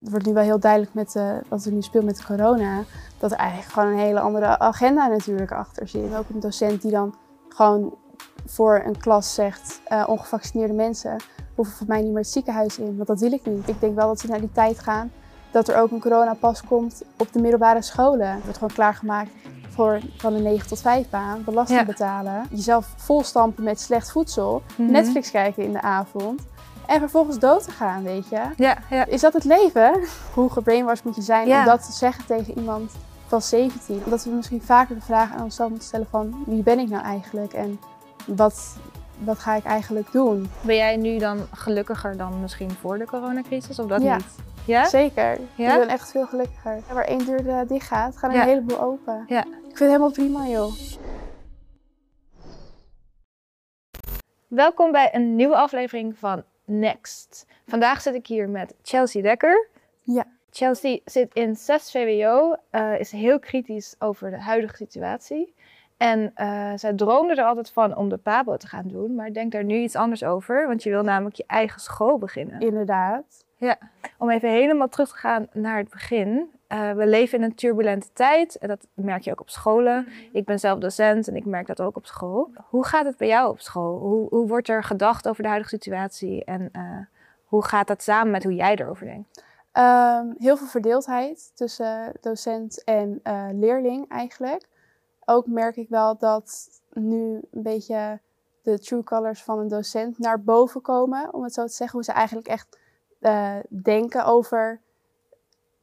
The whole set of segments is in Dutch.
Het wordt nu wel heel duidelijk met uh, wat er nu speelt met corona, dat er eigenlijk gewoon een hele andere agenda natuurlijk achter zit. Ook een docent die dan gewoon voor een klas zegt, uh, ongevaccineerde mensen hoeven voor mij niet meer het ziekenhuis in, want dat wil ik niet. Ik denk wel dat ze naar die tijd gaan dat er ook een coronapas komt op de middelbare scholen. Het wordt gewoon klaargemaakt voor van een 9 tot 5 baan, belasting betalen, jezelf volstampen met slecht voedsel, mhm. Netflix kijken in de avond. En vervolgens dood te gaan, weet je. Ja, ja. Is dat het leven? Hoe gebrainwashed moet je zijn om dat te zeggen tegen iemand van 17? Omdat we misschien vaker de vraag aan onszelf moeten stellen van... wie ben ik nou eigenlijk en wat, wat ga ik eigenlijk doen? Ben jij nu dan gelukkiger dan misschien voor de coronacrisis of dat ja. niet? Ja, zeker. Ja? Ik ben echt veel gelukkiger. Waar één deur uh, dicht gaat, gaan er een heleboel open. Ja. Ik vind het helemaal prima, joh. Welkom bij een nieuwe aflevering van Next. Vandaag zit ik hier met Chelsea Dekker. Ja. Chelsea zit in 6 VWO, uh, is heel kritisch over de huidige situatie. En uh, zij droomde er altijd van om de PABO te gaan doen, maar denkt daar nu iets anders over, want je wil namelijk je eigen school beginnen. Inderdaad. Ja, om even helemaal terug te gaan naar het begin. Uh, we leven in een turbulente tijd en dat merk je ook op scholen. Mhm. Ik ben zelf docent en ik merk dat ook op school. Hoe gaat het bij jou op school? Hoe, hoe wordt er gedacht over de huidige situatie en uh, hoe gaat dat samen met hoe jij erover denkt? Um, heel veel verdeeldheid tussen docent en uh, leerling eigenlijk. Ook merk ik wel dat nu een beetje de true colors van een docent naar boven komen, om het zo te zeggen. Hoe ze eigenlijk echt denken over,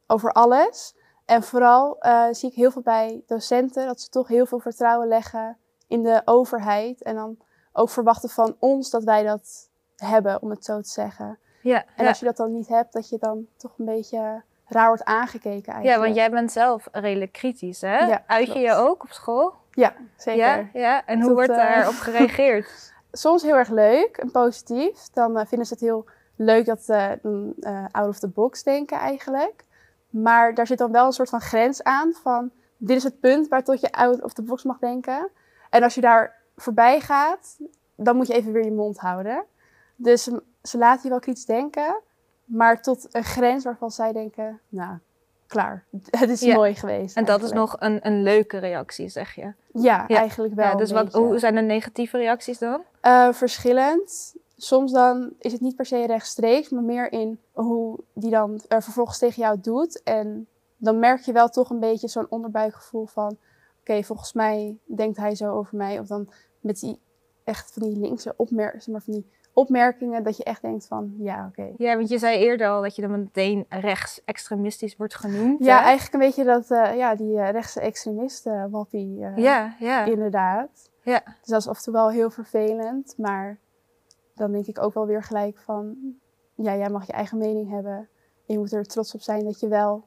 over alles. En vooral uh, zie ik heel veel bij docenten dat ze toch heel veel vertrouwen leggen in de overheid. En dan ook verwachten van ons dat wij dat hebben, om het zo te zeggen. Ja, en als je dat dan niet hebt, dat je dan toch een beetje raar wordt aangekeken eigenlijk. Ja, want jij bent zelf redelijk kritisch, hè? Ja, Uit je je ook op school? Ja, zeker. Ja, ja? en hoe wordt uh, daarop gereageerd? Soms heel erg leuk en positief. Dan uh, vinden ze het heel leuk dat ze uh, out of the box denken eigenlijk. Maar daar zit dan wel een soort van grens aan van dit is het punt waar tot je out of the box mag denken. En als je daar voorbij gaat, dan moet je even weer je mond houden. Dus ze laten je wel iets denken, maar tot een grens waarvan zij denken, nou, klaar. Het is mooi geweest. En dat is nog een, een leuke reactie, zeg je? Ja, eigenlijk wel. Ja, dus wat, hoe zijn de negatieve reacties dan? Uh, verschillend soms dan is het niet per se rechtstreeks, maar meer in hoe die dan er vervolgens tegen jou doet. En dan merk je wel toch een beetje zo'n onderbuikgevoel van, oké, volgens mij denkt hij zo over mij. Of dan met die echt van die linkse opmerkingen, maar van die opmerkingen dat je echt denkt van, ja, oké. Ja, want je zei eerder al dat je dan meteen rechtsextremistisch wordt genoemd. Ja, eigenlijk een beetje dat, uh, ja, die uh, rechtse extremisten, wappie, uh, ja, ja. inderdaad. Ja. Dus dat is oftewel heel vervelend, maar dan denk ik ook wel weer gelijk van, ja, jij mag je eigen mening hebben. En je moet er trots op zijn dat je wel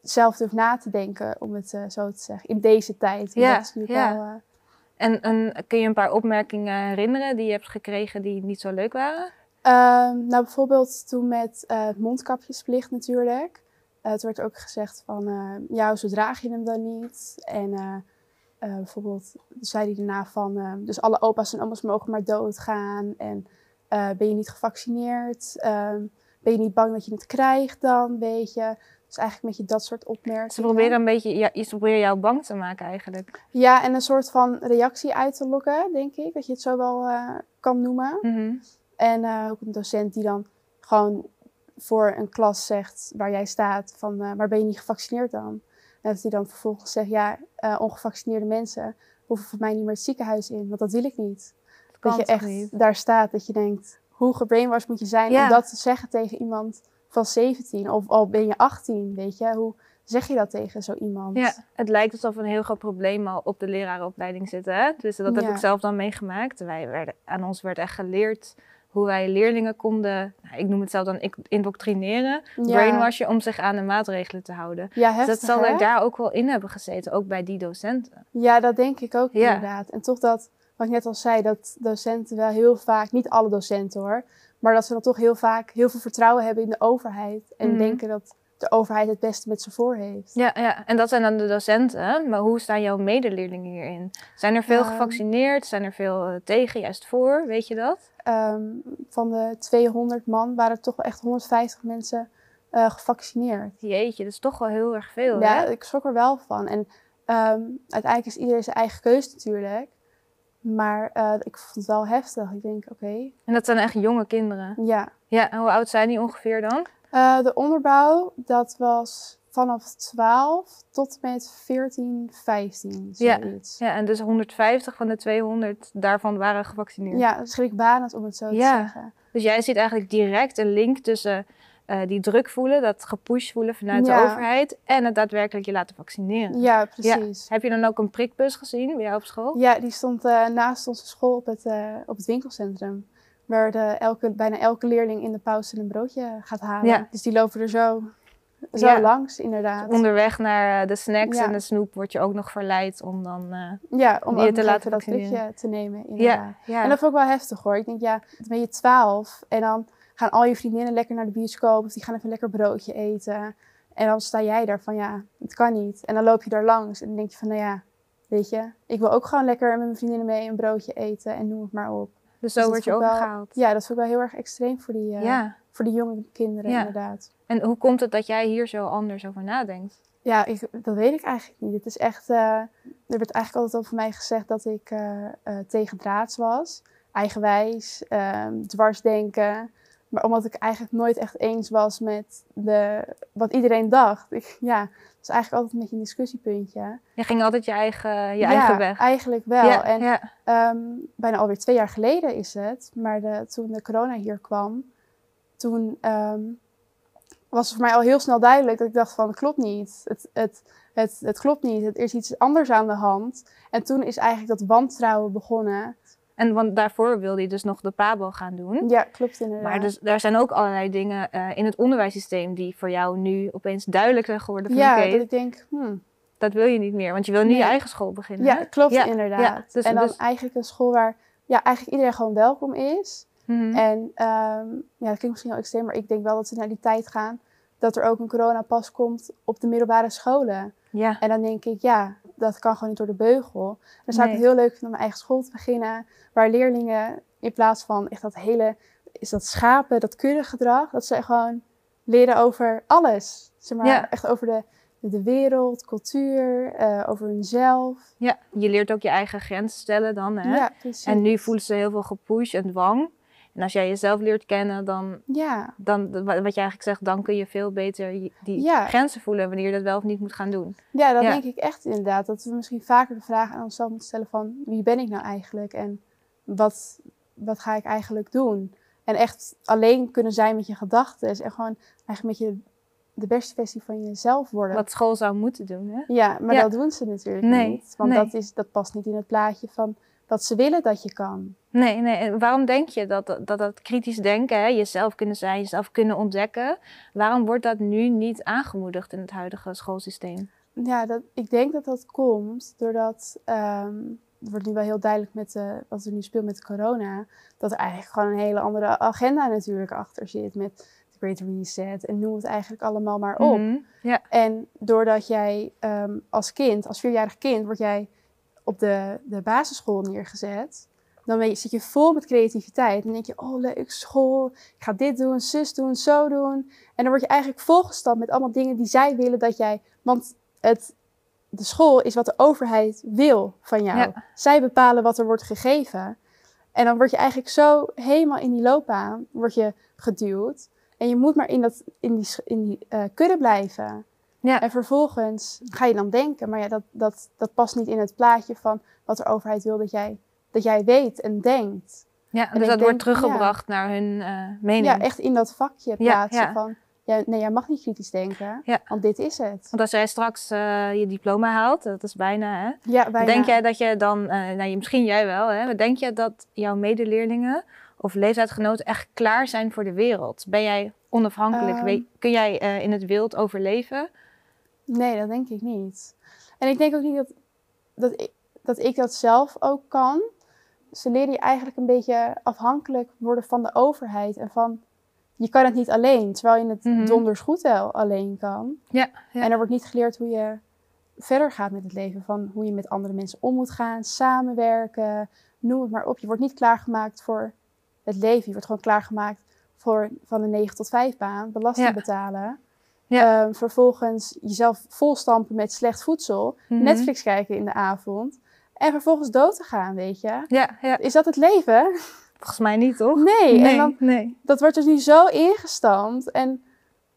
zelf durft na te denken, om het uh, zo te zeggen, in deze tijd. Ja, dat is ja. Wel, uh... en, en, kun je een paar opmerkingen herinneren die je hebt gekregen die niet zo leuk waren? Uh, nou, bijvoorbeeld toen met uh, het mondkapjesplicht natuurlijk. het werd ook gezegd van, ja, zo draag je hem dan niet. En uh, bijvoorbeeld zei hij daarna van, uh, dus alle opa's en oma's mogen maar doodgaan. En uh, ben je niet gevaccineerd? Ehm, ben je niet bang dat je het krijgt dan, weet je? Dus eigenlijk een beetje dat soort opmerkingen. Ze proberen een beetje, ja, ze proberen jou bang te maken eigenlijk. Ja, en een soort van reactie uit te lokken, denk ik. Dat je het zo wel kan noemen. Mm -hmm. En ook een docent die dan gewoon voor een klas zegt waar jij staat van, maar ben je niet gevaccineerd dan? En dat hij dan vervolgens zegt, ja, uh, ongevaccineerde mensen hoeven voor mij niet meer het ziekenhuis in, want dat wil ik niet. Dat, dat je echt niet. daar staat, dat je denkt, hoe gebrainwashed moet je zijn ja. om dat te zeggen tegen iemand van 17 of al ben je 18, weet je? Hoe zeg je dat tegen zo iemand? Ja, het lijkt alsof een heel groot probleem al op de lerarenopleiding zit, hè? Dus dat heb ja. ik zelf dan meegemaakt. Wij werden, aan ons werd echt geleerd hoe wij leerlingen konden, nou, ik noem het zelf dan indoctrineren, ja. brainwashen om zich aan de maatregelen te houden. Ja, heftig, dus dat zal er daar ook wel in hebben gezeten, ook bij die docenten. Ja, dat denk ik ook ja. inderdaad. En toch dat, wat ik net al zei, dat docenten wel heel vaak, niet alle docenten hoor, maar dat ze dan toch heel vaak heel veel vertrouwen hebben in de overheid en mm. denken dat de overheid het beste met ze voor heeft. Ja, ja, en dat zijn dan de docenten. Maar hoe staan jouw medeleerlingen hierin? Zijn er veel um, gevaccineerd? Zijn er veel uh, tegen, juist voor? Weet je dat? Um, van de 200 man waren er toch wel echt 150 mensen eh, gevaccineerd. Jeetje, dat is toch wel heel erg veel. Ja, hè? ik schrok er wel van. En ehm, uiteindelijk is iedereen zijn eigen keuze natuurlijk. Maar eh, ik vond het wel heftig. Ik denk, oké, En dat zijn echt jonge kinderen. ja. Ja, en hoe oud zijn die ongeveer dan? Eh, de onderbouw, dat was vanaf 12 tot met 14, 15, Ja. zoiets. Ja, en dus 150 van de 200 daarvan waren gevaccineerd. Ja, schrikbarend om het zo te Ja. zeggen. Dus jij ziet eigenlijk direct een link tussen eh, die druk voelen, dat gepush voelen vanuit Ja. de overheid en het daadwerkelijk je laten vaccineren. Ja, precies. Heb je dan ook een prikbus gezien bij jou op school? Ja, die stond eh, naast onze school op het, op het winkelcentrum. Waar de, elke, bijna elke leerling in de pauze een broodje gaat halen. Ja. Dus die lopen er zo, zo Ja. langs, inderdaad. Onderweg naar eh, de snacks Ja. en de snoep word je ook nog verleid om dan eh, ja, om ook te laten dat prikje te nemen, inderdaad. ja. En dat vond ik wel heftig hoor. Ik denk, ja, dan ben je 12 en dan gaan al je vriendinnen lekker naar de bioscoop of die gaan even lekker broodje eten. En dan sta jij daar van, ja, het kan niet. En dan loop je daar langs en dan denk je van, nou ja, weet je, ik wil ook gewoon lekker met mijn vriendinnen mee een broodje eten en noem het maar op. dus zo dat word je wel- overgehaald. Ja, dat vond ik wel heel erg extreem voor die, eh, ja. voor die jonge kinderen Ja. inderdaad. En hoe komt het dat jij hier zo anders over nadenkt? Ja, ik, dat weet ik eigenlijk niet. Het is echt, eh, er werd eigenlijk altijd over mij gezegd dat ik eh eh tegendraads was. Eigenwijs, ehm, dwarsdenken. Maar omdat ik eigenlijk nooit echt eens was met de, wat iedereen dacht. Ik, ja, dat is eigenlijk altijd een beetje een discussiepuntje. Je ging altijd je eigen, je ja, eigen weg. eigenlijk wel. Ja, en ja. Ehm, bijna alweer twee jaar geleden is het. Maar de, toen de corona hier kwam, toen ehm, was het voor mij al heel snel duidelijk dat ik dacht van, het klopt niet. Het, het, het, het klopt niet. Er is iets anders aan de hand. En toen is eigenlijk dat wantrouwen begonnen. En want daarvoor wilde je dus nog de PABO gaan doen. Ja, klopt inderdaad. Maar dus, daar zijn ook allerlei dingen eh, in het onderwijssysteem die voor jou nu opeens duidelijk zijn geworden. Van, ja, dat ik denk, hmm, dat wil je niet meer, want je wil nu Nee. je eigen school beginnen. ja, hè? klopt Ja, inderdaad. ja, dus- en dan dus- eigenlijk een school waar ja, eigenlijk iedereen gewoon welkom is. Mhm. En ehm, ja, dat klinkt misschien wel extreem, maar ik denk wel dat ze naar die tijd gaan dat er ook een coronapas komt op de middelbare scholen. ja. En dan denk ik, ja, dat kan gewoon niet door de beugel. Dan zou ik het heel leuk vinden om mijn eigen school te beginnen, waar leerlingen in plaats van echt dat hele, is dat schapen, dat kuddegedrag, dat ze gewoon leren over alles. Zeg maar, Ja. echt over de, de wereld, cultuur, eh, over hunzelf. ja, je leert ook je eigen grenzen stellen dan. Hè? Ja, precies. en nu voelen ze heel veel gepush en dwang. En als jij jezelf leert kennen, dan, Ja, dan wat je eigenlijk zegt, dan kun je veel beter die Ja. grenzen voelen wanneer je dat wel of niet moet gaan doen. ja, dat Ja. denk ik echt inderdaad. Dat we misschien vaker de vraag aan onszelf moeten stellen van, wie ben ik nou eigenlijk? En wat, wat ga ik eigenlijk doen? En echt alleen kunnen zijn met je gedachten. En gewoon eigenlijk met je de beste versie van jezelf worden. Wat school zou moeten doen. Hè? Ja, maar dat doen ze natuurlijk Nee, niet. Want nee. dat, is, dat past niet in het plaatje van wat ze willen dat je kan. Nee, nee. En waarom denk je dat dat, dat, dat kritisch denken, hè, jezelf kunnen zijn, jezelf kunnen ontdekken, waarom wordt dat nu niet aangemoedigd in het huidige schoolsysteem? Ja, dat, ik denk dat dat komt doordat, ehm, het wordt nu wel heel duidelijk met de, wat er nu speelt met corona, dat er eigenlijk gewoon een hele andere agenda natuurlijk achter zit met de Great Reset en noem het eigenlijk allemaal maar op. Mhm. Ja, En doordat jij ehm, als kind, als vierjarig kind, word jij op de, de basisschool neergezet. Dan je, zit je vol met creativiteit. Dan denk je, oh leuk, school. Ik ga dit doen, zus doen, zo doen. En dan word je eigenlijk volgestampt met allemaal dingen die zij willen dat jij... Want het, de school is wat de overheid wil van jou. Ja. Zij bepalen wat er wordt gegeven. En dan word je eigenlijk zo helemaal in die loopbaan word je geduwd. En je moet maar in, dat, in die, in die eh, kudde blijven. Ja. En vervolgens ga je dan denken, maar ja, dat, dat, dat past niet in het plaatje van wat de overheid wil dat jij, dat jij weet en denkt. ja En dus dat denk, wordt teruggebracht naar hun eh, mening. Ja, echt in dat vakje plaatsen ja. van, ja, nee, jij mag niet kritisch denken, want dit is het. Want als jij straks eh, je diploma haalt, dat is bijna, hè? Ja, bijna. Denk jij dat je dan, nou, je- misschien jij wel, hè? Maar denk je dat jouw medeleerlingen of leeftijdsgenoten echt klaar zijn voor de wereld? Ben jij onafhankelijk? Ehm. Kun jij in het wild overleven? Nee, dat denk ik niet. En ik denk ook niet dat, dat, ik, dat ik dat zelf ook kan. Ze leren je eigenlijk een beetje afhankelijk worden van de overheid en van je kan het niet alleen, terwijl je het Mhm. donders goed wel alleen kan. Ja, ja. En er wordt niet geleerd hoe je verder gaat met het leven, van hoe je met andere mensen om moet gaan, samenwerken, noem het maar op. Je wordt niet klaargemaakt voor het leven, je wordt gewoon klaargemaakt voor van een 9 tot 5 baan, belasting Ja. betalen Ja. Ehm, vervolgens jezelf volstampen met slecht voedsel. Mhm. Netflix kijken in de avond. En vervolgens dood te gaan, weet je. Ja, ja, Is dat het leven? volgens mij niet, toch? Nee. En dan, nee. dat wordt dus nu zo ingestampt. En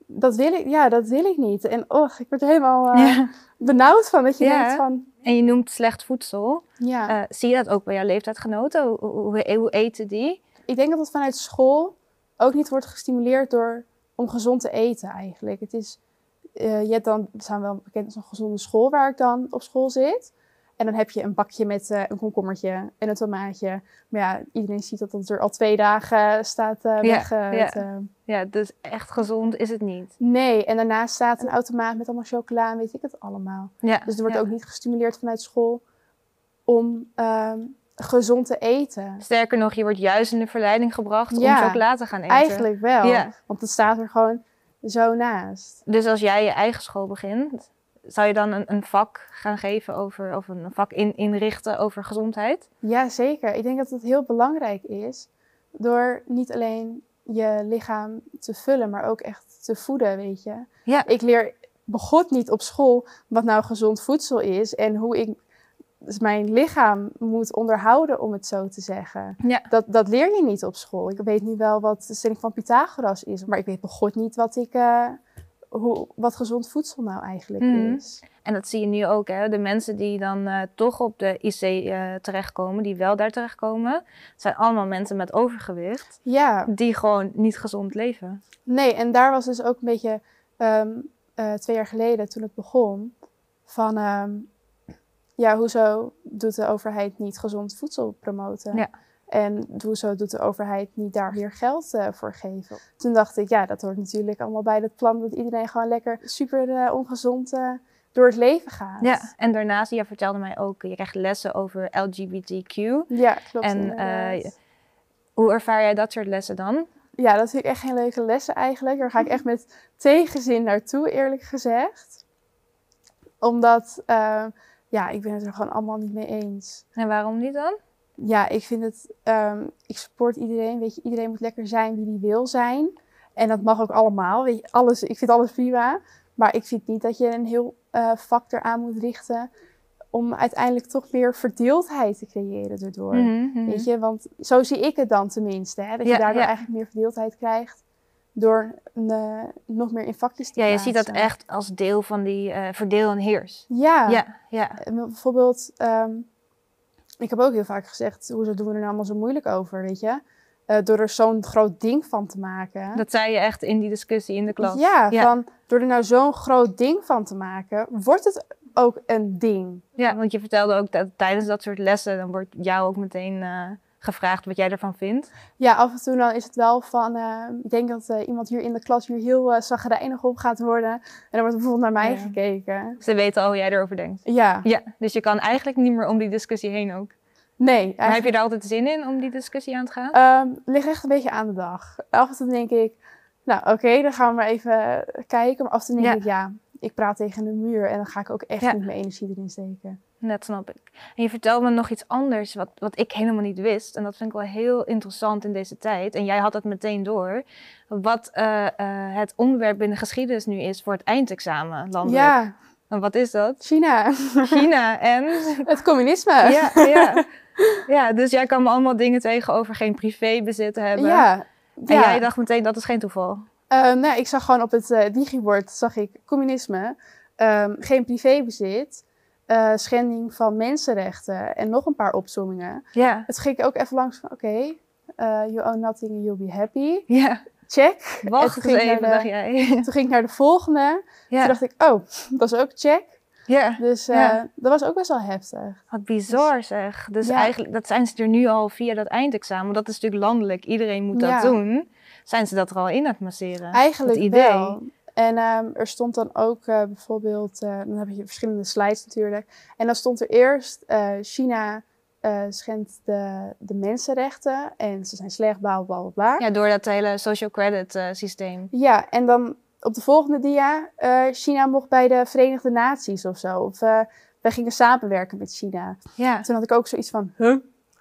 dat wil ik, ja, dat wil ik niet. En oh, ik word er helemaal eh, Ja. benauwd van. Dat je denkt van, En je noemt slecht voedsel. ja. Eh, zie je dat ook bij jouw leeftijdgenoten? Hoe, hoe, hoe eten die? ik denk dat het vanuit school ook niet wordt gestimuleerd door om gezond te eten eigenlijk. Het is, eh, je hebt dan, we zijn wel bekend als een gezonde school waar ik dan op school zit. En dan heb je een bakje met eh, een komkommertje en een tomaatje. Maar ja, iedereen ziet dat het er al twee dagen staat Ja, weg. ja. het, eh, Ja, dus echt gezond is het niet. nee, en daarnaast staat een automaat met allemaal chocola en weet ik het allemaal. Ja. Dus er wordt ja. ook niet gestimuleerd vanuit school om ehm, gezond te eten. Sterker nog, je wordt juist in de verleiding gebracht Ja, om chocola te gaan eten. Eigenlijk wel, Ja. want het staat er gewoon zo naast. Dus als jij je eigen school begint, zou je dan een, een vak gaan geven over, of een vak in, inrichten over gezondheid? Ja, zeker. Ik denk dat het heel belangrijk is door niet alleen je lichaam te vullen, maar ook echt te voeden, weet je. Ja. Ik leer begot niet op school wat nou gezond voedsel is en hoe ik dus mijn lichaam moet onderhouden, om het zo te zeggen. Ja. Dat, dat leer je niet op school. Ik weet nu wel wat de stelling van Pythagoras is, maar ik weet begot niet wat, ik, eh, hoe, wat gezond voedsel nou eigenlijk Mhm. is. En dat zie je nu ook, hè? de mensen die dan eh, toch op de IC eh, terechtkomen, die wel daar terechtkomen, zijn allemaal mensen met overgewicht, Ja. die gewoon niet gezond leven. Nee, en daar was dus ook een beetje ehm, eh, twee jaar geleden toen het begon van ehm, ja, hoezo doet de overheid niet gezond voedsel promoten? Ja. En hoezo doet de overheid niet daar meer geld eh, voor geven? Toen dacht ik, ja, dat hoort natuurlijk allemaal bij het plan dat iedereen gewoon lekker super eh, ongezond eh, door het leven gaat. Ja, en daarnaast, je vertelde mij ook, je krijgt lessen over LGBTQ. Ja, klopt. En, Hoe ervaar jij dat soort lessen dan? Ja, dat vind ik echt geen leuke lessen eigenlijk. Daar ga ik echt met tegenzin naartoe, eerlijk gezegd. Omdat, ja, ik ben het er gewoon allemaal niet mee eens. En waarom niet dan? Ja, ik vind het, ehm, ik support iedereen. Weet je, iedereen moet lekker zijn wie die wil zijn. En dat mag ook allemaal. Weet je, alles, ik vind alles prima. Maar ik vind niet dat je een heel eh vak eraan moet richten om uiteindelijk toch meer verdeeldheid te creëren erdoor. Mhm, mhm. Weet je, want zo zie ik het dan tenminste. Hè? Dat Ja, je daardoor ja. eigenlijk meer verdeeldheid krijgt door eh, nog meer in vakjes te Ja, je ziet dat echt als deel van die eh, verdeel en heers. Ja, Ja, ja. En bijvoorbeeld, ehm, ik heb ook heel vaak gezegd, hoezo doen we er nou allemaal zo moeilijk over, weet je? Eh, door er zo'n groot ding van te maken. Dat zei je echt in die discussie in de klas. Ja, ja. van door er nou zo'n groot ding van te maken, wordt het ook een ding. Ja, want je vertelde ook dat tijdens dat soort lessen, dan wordt jou ook meteen eh, gevraagd wat jij ervan vindt. Ja, af en toe dan is het wel van, eh, ik denk dat eh, iemand hier in de klas hier heel uh, zagrijnig op gaat worden. En dan wordt bijvoorbeeld naar mij Ja. gekeken. Ze weten al hoe jij erover denkt. Ja, Ja, dus je kan eigenlijk niet meer om die discussie heen ook. nee. Maar heb je er altijd zin in om die discussie aan te gaan? Ehm, ligt echt een beetje aan de dag. Af en toe denk ik, nou oké, dan gaan we maar even kijken. Maar af en toe denk Ja. ik, ja, ik praat tegen de muur en dan ga ik ook echt Ja. niet mijn energie erin steken. Net snap ik. En je vertelde me nog iets anders wat, wat ik helemaal niet wist. En dat vind ik wel heel interessant in deze tijd. En jij had dat meteen door. Wat eh, eh, het onderwerp binnen geschiedenis nu is voor het eindexamen landelijk. Ja, En wat is dat? China, China en... het communisme. ja, ja. ja, dus jij kan me allemaal dingen tegen over geen privébezit hebben. ja. En ja. jij dacht meteen, dat is geen toeval. Ehm, nou, ik zag gewoon op het digibord, zag ik communisme, ehm, geen privébezit, eh, schending van mensenrechten en nog een paar opzommingen. Ja, Het ging ook even langs van, oké, eh, you own nothing and you'll be happy. ja. Check. En toen eens ging even, dacht jij. Toen ging ik naar de volgende. Toen Ja, dacht ik, oh, dat is ook check. ja. Dus eh, Ja. dat was ook best wel heftig. Wat bizar zeg. Dus Ja. eigenlijk, dat zijn ze er nu al via dat eindexamen. Dat is natuurlijk landelijk, iedereen moet dat Ja. doen. Zijn ze dat er al in aan het masseren? Eigenlijk Het idee. wel. En ehm, er stond dan ook eh, bijvoorbeeld, eh, dan heb je verschillende slides natuurlijk. En dan stond er eerst, eh, China schendt de, de mensenrechten en ze zijn slecht, bla bla bla. Ja, door dat hele social credit systeem. Ja, en dan op de volgende dia, China mocht bij de Verenigde Naties of zo. Of wij gingen samenwerken met China. Ja, Toen had ik ook zoiets van, huh?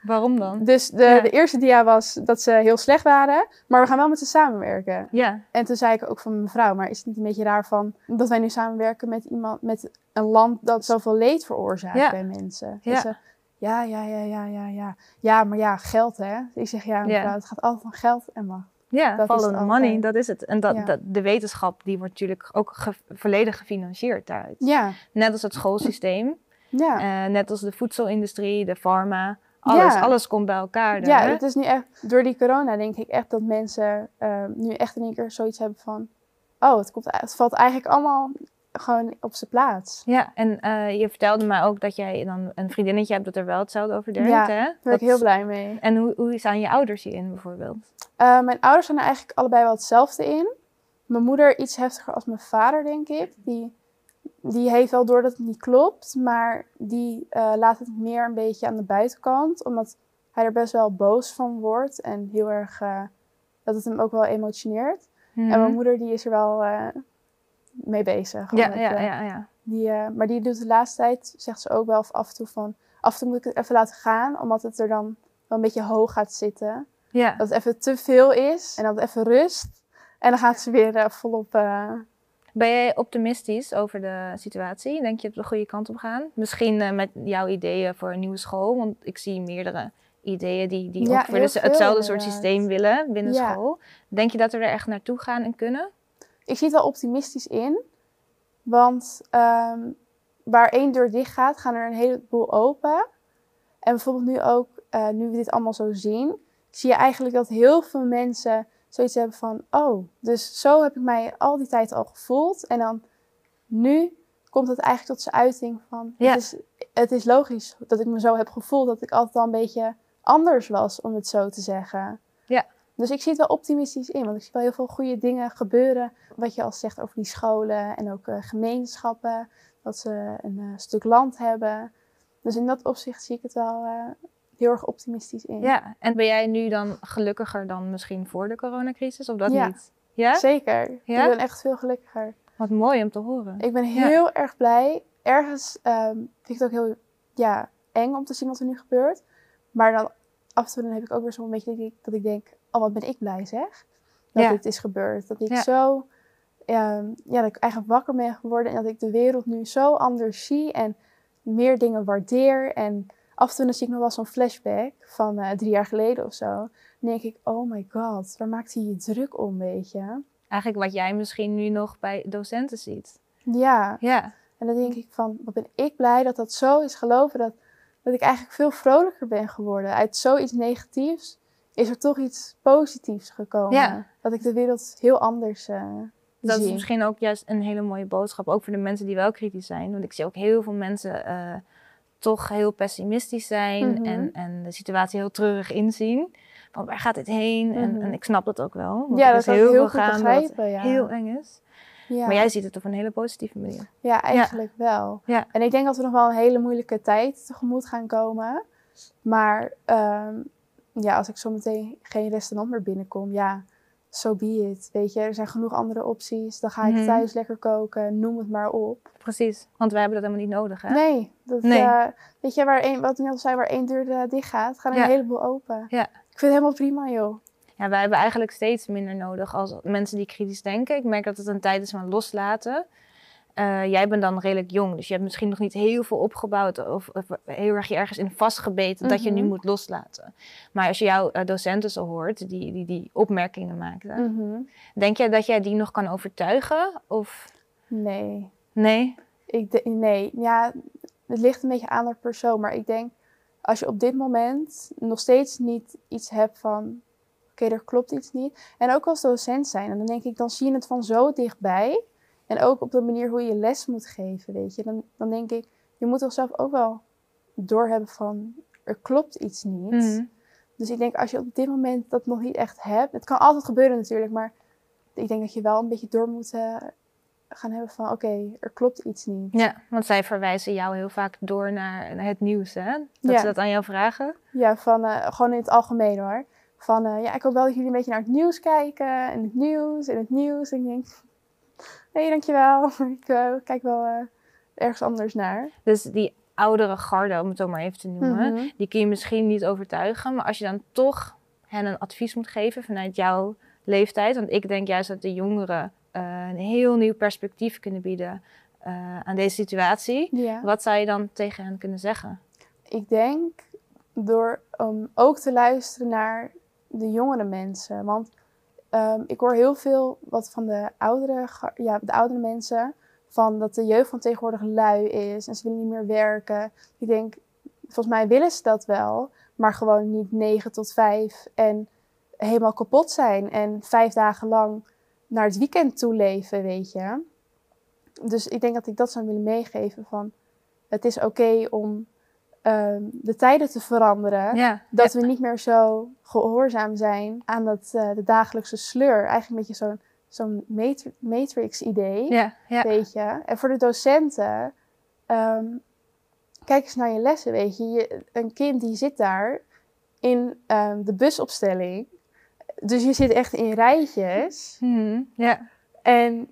Waarom dan? Dus de, Ja. de eerste dia was dat ze heel slecht waren, maar we gaan wel met ze samenwerken. Ja, En toen zei ik ook van mevrouw, maar is het niet een beetje raar van dat wij nu samenwerken met iemand, met een land dat zoveel leed veroorzaakt Ja. bij mensen? Ja. Dus ja, ja, ja, ja, ja, ja. Ja, maar ja, geld hè. Ik zeg ja, mevrouw, het gaat altijd om geld en macht. ja Dat follow the money, dat is het. En dat, Ja. dat, de wetenschap die wordt natuurlijk ook ge- volledig gefinancierd daaruit. Ja, Net als het schoolsysteem, ja. eh, net als de voedselindustrie, de pharma. Alles, Ja. alles komt bij elkaar. Ja, het is nu echt, door die corona denk ik echt dat mensen eh, nu echt in één keer zoiets hebben van, oh, het, komt, het valt eigenlijk allemaal gewoon op zijn plaats. Ja, en eh, je vertelde mij ook dat jij dan een vriendinnetje hebt dat er wel hetzelfde over denkt. Ja, hè? Daar ben ik heel blij mee. En hoe, hoe staan je ouders hierin bijvoorbeeld? Eh, mijn ouders staan er eigenlijk allebei wel hetzelfde in. Mijn moeder iets heftiger als mijn vader, denk ik. Die, die heeft wel door dat het niet klopt, maar die eh, laat het meer een beetje aan de buitenkant, omdat hij er best wel boos van wordt en heel erg eh, dat het hem ook wel emotioneert. En mijn moeder die is er wel eh, mee bezig. Ja, ja, ja, ja. Die, maar die doet de laatste tijd, zegt ze ook wel af en toe van, af en toe moet ik het even laten gaan, omdat het er dan wel een beetje hoog gaat zitten. ja. Dat het even te veel is en dat het even rust. En dan gaat ze weer volop. Ben jij optimistisch over de situatie? Denk je dat we de goede kant op gaan? Misschien eh, met jouw ideeën voor een nieuwe school, want ik zie meerdere ideeën die, die Ja, ongeveer heel dus veel hetzelfde soort systeem willen binnen Ja. school. Denk je dat we er echt naartoe gaan en kunnen? Ik zie het wel optimistisch in. Want ehm, waar één deur dicht gaat, gaan er een heleboel open. En bijvoorbeeld nu ook, eh, nu we dit allemaal zo zien, zie je eigenlijk dat heel veel mensen zoiets hebben van, oh, dus zo heb ik mij al die tijd al gevoeld. En dan nu komt het eigenlijk tot zijn uiting van, Ja. het, is, het is logisch dat ik me zo heb gevoeld, dat ik altijd al een beetje anders was, om het zo te zeggen. Ja. Dus ik zie het wel optimistisch in, want ik zie wel heel veel goede dingen gebeuren. Wat je al zegt over die scholen en ook eh, gemeenschappen, dat ze een eh, stuk land hebben. Dus in dat opzicht zie ik het wel eh, heel erg optimistisch in. Ja, en ben jij nu dan gelukkiger dan misschien voor de coronacrisis of dat Ja. niet? Ja? Zeker. Ja? Ik ben echt veel gelukkiger. Wat mooi om te horen. Ik ben Ja. heel erg blij. Ergens ehm, vind ik het ook heel ja, eng om te zien wat er nu gebeurt. Maar dan af en toe dan heb ik ook weer zo'n beetje dat ik, dat ik denk, oh wat ben ik blij zeg. Dat dit is gebeurd. Dat ik zo, ehm, ja, dat ik eigenlijk wakker ben geworden. En dat ik de wereld nu zo anders zie. En meer dingen waardeer. En af en toe dan zie ik nog wel zo'n flashback van eh, drie jaar geleden of zo. Dan denk ik, oh my god, waar maakt hij je druk om, weet je? Eigenlijk wat jij misschien nu nog bij docenten ziet. Ja, Ja, En dan denk ik van, wat ben ik blij dat dat zo is geloven. Dat, dat ik eigenlijk veel vrolijker ben geworden. Uit zoiets negatiefs is er toch iets positiefs gekomen. Ja. Dat ik de wereld heel anders eh dat is zie. misschien ook juist een hele mooie boodschap. Ook voor de mensen die wel kritisch zijn. Want ik zie ook heel veel mensen eh, toch heel pessimistisch zijn. Mhm. en, en de situatie heel treurig inzien. Van waar gaat dit heen? en, Mhm. en ik snap dat ook wel. Want Ja, dat is heel heel veel wat ja. heel eng is. ja. Maar jij ziet het op een hele positieve manier. ja, eigenlijk wel. Ja. En ik denk dat we nog wel een hele moeilijke tijd tegemoet gaan komen. Maar ehm, ja, als ik zo meteen geen restaurant meer binnenkom, ja, so be it. Weet je, er zijn genoeg andere opties. Dan ga ik Mhm. thuis lekker koken, noem het maar op. Precies, want wij hebben dat helemaal niet nodig, hè? Nee, dat, Nee. eh, weet je, waar één, wat ik net al zei, waar één deur eh, dicht gaat, gaan er Ja. een heleboel open. Ja. Ik vind het helemaal prima, joh. Ja, wij hebben eigenlijk steeds minder nodig als mensen die kritisch denken. Ik merk dat het een tijd is van loslaten. Eh, jij bent dan redelijk jong, dus je hebt misschien nog niet heel veel opgebouwd of, of heel erg je ergens in vastgebeten dat je nu Mhm. moet loslaten. Maar als je jouw eh, docenten zo hoort, die, die, die opmerkingen maakten, Mhm. denk jij dat jij die nog kan overtuigen? Of Nee. nee? Ik de- nee, ja, het ligt een beetje aan de persoon. Maar ik denk, als je op dit moment nog steeds niet iets hebt van... Oké, er klopt iets niet. En ook als docent zijn. En dan denk ik, dan zie je het van zo dichtbij. En ook op de manier hoe je les moet geven, weet je. Dan, dan denk ik, je moet toch zelf ook wel doorhebben van... Er klopt iets niet. Mhm. Dus ik denk, als je op dit moment dat nog niet echt hebt... Het kan altijd gebeuren natuurlijk, maar... Ik denk dat je wel een beetje door moet eh, gaan hebben van... Oké, er klopt iets niet. Ja, want zij verwijzen jou heel vaak door naar het nieuws, hè? Dat Ja. ze dat aan jou vragen. Ja, van, eh, gewoon in het algemeen hoor. Van, eh, ja, ik hoop wel dat jullie een beetje naar het nieuws kijken. En het nieuws, en het nieuws. En ik denk, nee, dankjewel. ik eh, kijk wel eh, ergens anders naar. Dus die oudere garde, om het zo maar even te noemen, Mhm. die kun je misschien niet overtuigen. Maar als je dan toch hen een advies moet geven vanuit jouw leeftijd. Want ik denk juist dat de jongeren eh, een heel nieuw perspectief kunnen bieden aan deze situatie. Wat zou je dan tegen hen kunnen zeggen? Ik denk door um, ook te luisteren naar de jongere mensen. Want ehm, ik hoor heel veel wat van de oudere, ja, de oudere mensen. Van dat de jeugd van tegenwoordig lui is en ze willen niet meer werken. Ik denk, volgens mij willen ze dat wel, maar gewoon niet 9 tot 5 en helemaal kapot zijn. En vijf dagen lang naar het weekend toe leven, weet je. Dus ik denk dat ik dat zou willen meegeven van het is oké om ehm, de tijden te veranderen. Ja, Dat we niet meer zo gehoorzaam zijn aan dat, eh, de dagelijkse sleur. Eigenlijk een beetje zo'n zo'n matri- matrix-idee, ja, weet je. En voor de docenten, ehm, kijk eens naar je lessen, weet je. je een kind die zit daar in ehm, de busopstelling. Dus je zit echt in rijtjes. Mhm, ja. En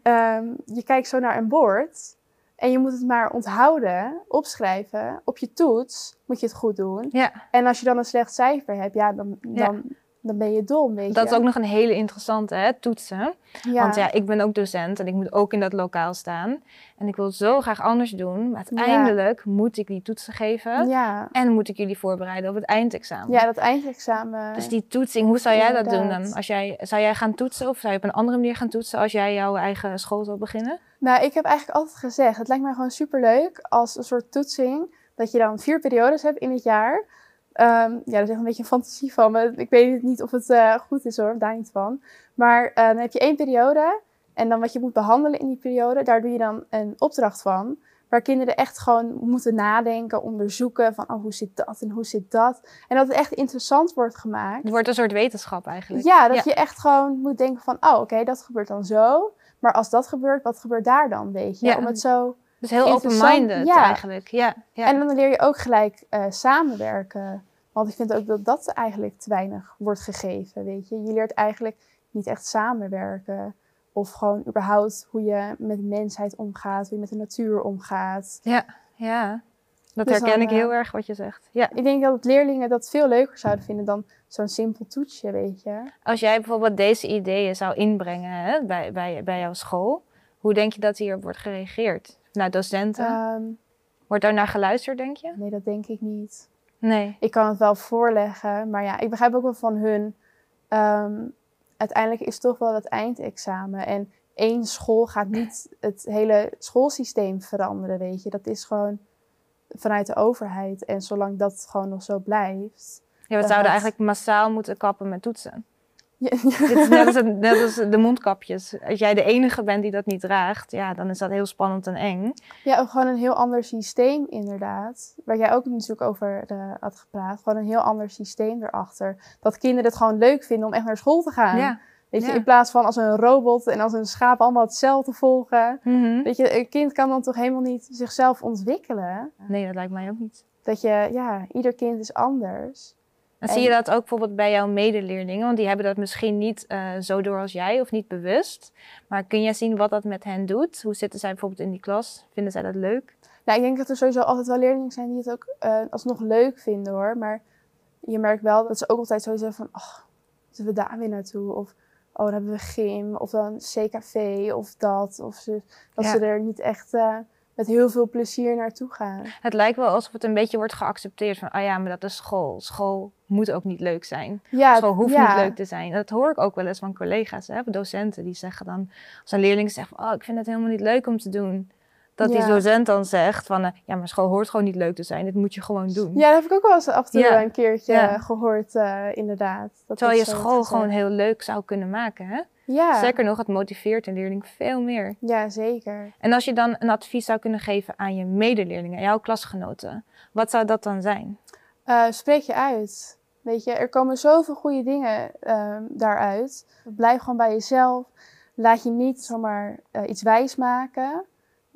je kijkt zo naar een bord. En je moet het maar onthouden, opschrijven. Op je toets moet je het goed doen. ja. En als je dan een slecht cijfer hebt, ja, dan, Ja. dan, dan ben je dom, weet Dat je. is ook nog een hele interessante, hè, toetsen. ja. Want ja, ik ben ook docent en ik moet ook in dat lokaal staan. En ik wil zo graag anders doen. Maar uiteindelijk moet ik die toetsen geven. ja. En moet ik jullie voorbereiden op het eindexamen. ja, dat eindexamen. Dus die toetsing, hoe zou jij dat doen dan? Als jij, zou jij gaan toetsen of zou je op een andere manier gaan toetsen als jij jouw eigen school zou beginnen? Nou, ik heb eigenlijk altijd gezegd, het lijkt mij gewoon superleuk als een soort toetsing. Dat je dan vier periodes hebt in het jaar. Ehm, ja, dat is echt een beetje een fantasie van me. Ik weet niet of het eh, goed is hoor, daar niet van. Maar eh, dan heb je één periode. En dan wat je moet behandelen in die periode, daar doe je dan een opdracht van. Waar kinderen echt gewoon moeten nadenken, onderzoeken van oh, hoe zit dat en hoe zit dat. En dat het echt interessant wordt gemaakt. Het wordt een soort wetenschap eigenlijk. Ja, dat Ja. je echt gewoon moet denken van, oh oké, dat gebeurt dan zo. Maar als dat gebeurt, wat gebeurt daar dan, weet je? Ja. Om het zo... Dus heel open-minded ja. eigenlijk. Ja, ja. En dan leer je ook gelijk eh, samenwerken. Want ik vind ook dat dat eigenlijk te weinig wordt gegeven, weet je? Je leert eigenlijk niet echt samenwerken. Of gewoon überhaupt hoe je met mensheid omgaat, hoe je met de natuur omgaat. ja, ja. Dat Dus herken dan, ik heel eh, erg wat je zegt. Ja. Ik denk dat leerlingen dat veel leuker zouden vinden dan zo'n simpel toetsje, weet je? Als jij bijvoorbeeld deze ideeën zou inbrengen hè, bij, bij, bij jouw school, hoe denk je dat hierop wordt gereageerd? Nou, docenten. Ehm, Wordt daar naar geluisterd, denk je? nee, dat denk ik niet. Nee. ik kan het wel voorleggen, maar ja, ik begrijp ook wel van hun. ehm, uiteindelijk is toch wel het eindexamen. En één school gaat niet het hele schoolsysteem veranderen, weet je. Dat is gewoon vanuit de overheid. En zolang dat gewoon nog zo blijft. Ja, we zouden eigenlijk massaal moeten kappen met toetsen. Ja, Dit is net als, het- net als de mondkapjes. Als jij de enige bent die dat niet draagt, ja, dan is dat heel spannend en eng. ja, ook gewoon een heel ander systeem, inderdaad. Waar jij ook natuurlijk over eh, had gepraat. Gewoon een heel ander systeem erachter. Dat kinderen het gewoon leuk vinden om echt naar school te gaan. Ja. Weet je, ja. in plaats van als een robot en als een schaap allemaal hetzelfde volgen. Mhm. Weet je, een kind kan dan toch helemaal niet zichzelf ontwikkelen. Nee, dat lijkt mij ook niet. Dat je, ja, ieder kind is anders. En En- zie je dat ook bijvoorbeeld bij jouw medeleerlingen? Want die hebben dat misschien niet eh, zo door als jij of niet bewust. Maar kun jij zien wat dat met hen doet? Hoe zitten zij bijvoorbeeld in die klas? Vinden zij dat leuk? Nou, ik denk dat er sowieso altijd wel leerlingen zijn die het ook eh, alsnog leuk vinden hoor. Maar je merkt wel dat ze ook altijd zo zeggen van, oh, moeten we daar weer naartoe? Of, oh, dan hebben we gym, of dan CKV, of dat. Of ze, dat Ja. ze er niet echt eh, met heel veel plezier naartoe gaan. Het lijkt wel alsof het een beetje wordt geaccepteerd van, ah ja, maar dat is school. School moet ook niet leuk zijn. Ja, School hoeft ja. niet leuk te zijn. Dat hoor ik ook wel eens van collega's, hè, docenten. Die zeggen dan, als een leerling zegt, van, oh, ik vind het helemaal niet leuk om te doen. Dat die docent dan zegt van, eh, ja, maar school hoort gewoon niet leuk te zijn. Dit moet je gewoon doen. Ja, dat heb ik ook wel eens af en toe Ja. een keertje Ja. gehoord, eh, inderdaad. Dat Terwijl je school gewoon heel leuk zou kunnen maken, hè? Ja, Sterker nog, het motiveert een leerling veel meer. ja, zeker. En als je dan een advies zou kunnen geven aan je medeleerlingen, jouw klasgenoten, wat zou dat dan zijn? Eh, spreek je uit. Weet je, er komen zoveel goede dingen ehm, daaruit. Blijf gewoon bij jezelf. Laat je niet zomaar iets wijs maken.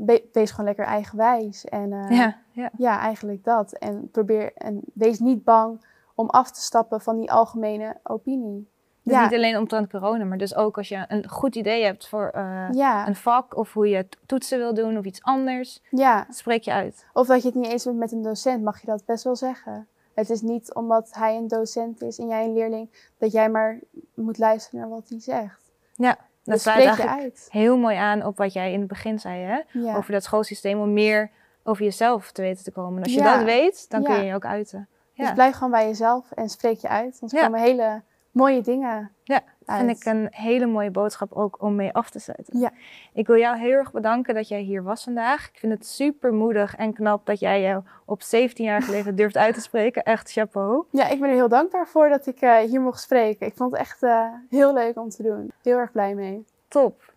Be- wees gewoon lekker eigenwijs. En eh, ja, ja. ja, eigenlijk dat. En probeer en wees niet bang om af te stappen van die algemene opinie. Dus Ja. niet alleen omtrent corona, maar dus ook als je een goed idee hebt voor eh, Ja, een vak of hoe je to- toetsen wil doen of iets anders, ja. spreek je uit. Of dat je het niet eens bent met een docent, mag je dat best wel zeggen. Het is niet omdat hij een docent is en jij een leerling, dat jij maar moet luisteren naar wat hij zegt. Ja, dat sluit eigenlijk uit. heel mooi aan op wat jij in het begin zei, hè? Ja. Over dat schoolsysteem om meer over jezelf te weten te komen. En als je Ja. dat weet, dan kun je je ook uiten. Dus blijf gewoon bij jezelf en spreek je uit. Want er komen hele mooie dingen Ja, uit. vind ik een hele mooie boodschap ook om mee af te sluiten. Ja. Ik wil jou heel erg bedanken dat jij hier was vandaag. Ik vind het super moedig en knap dat jij je op 17 jaar geleden durft uit te spreken. Echt chapeau. Ja, ik ben er heel dankbaar voor dat ik eh, hier mocht spreken. Ik vond het echt eh, heel leuk om te doen. Heel erg blij mee. Top.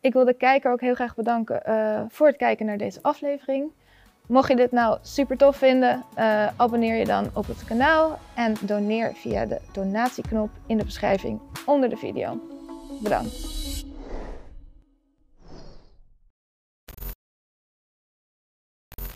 Ik wil de kijker ook heel graag bedanken eh, voor het kijken naar deze aflevering. Mocht je dit nou super tof vinden, eh, abonneer je dan op het kanaal en doneer via de donatieknop in de beschrijving onder de video. Bedankt.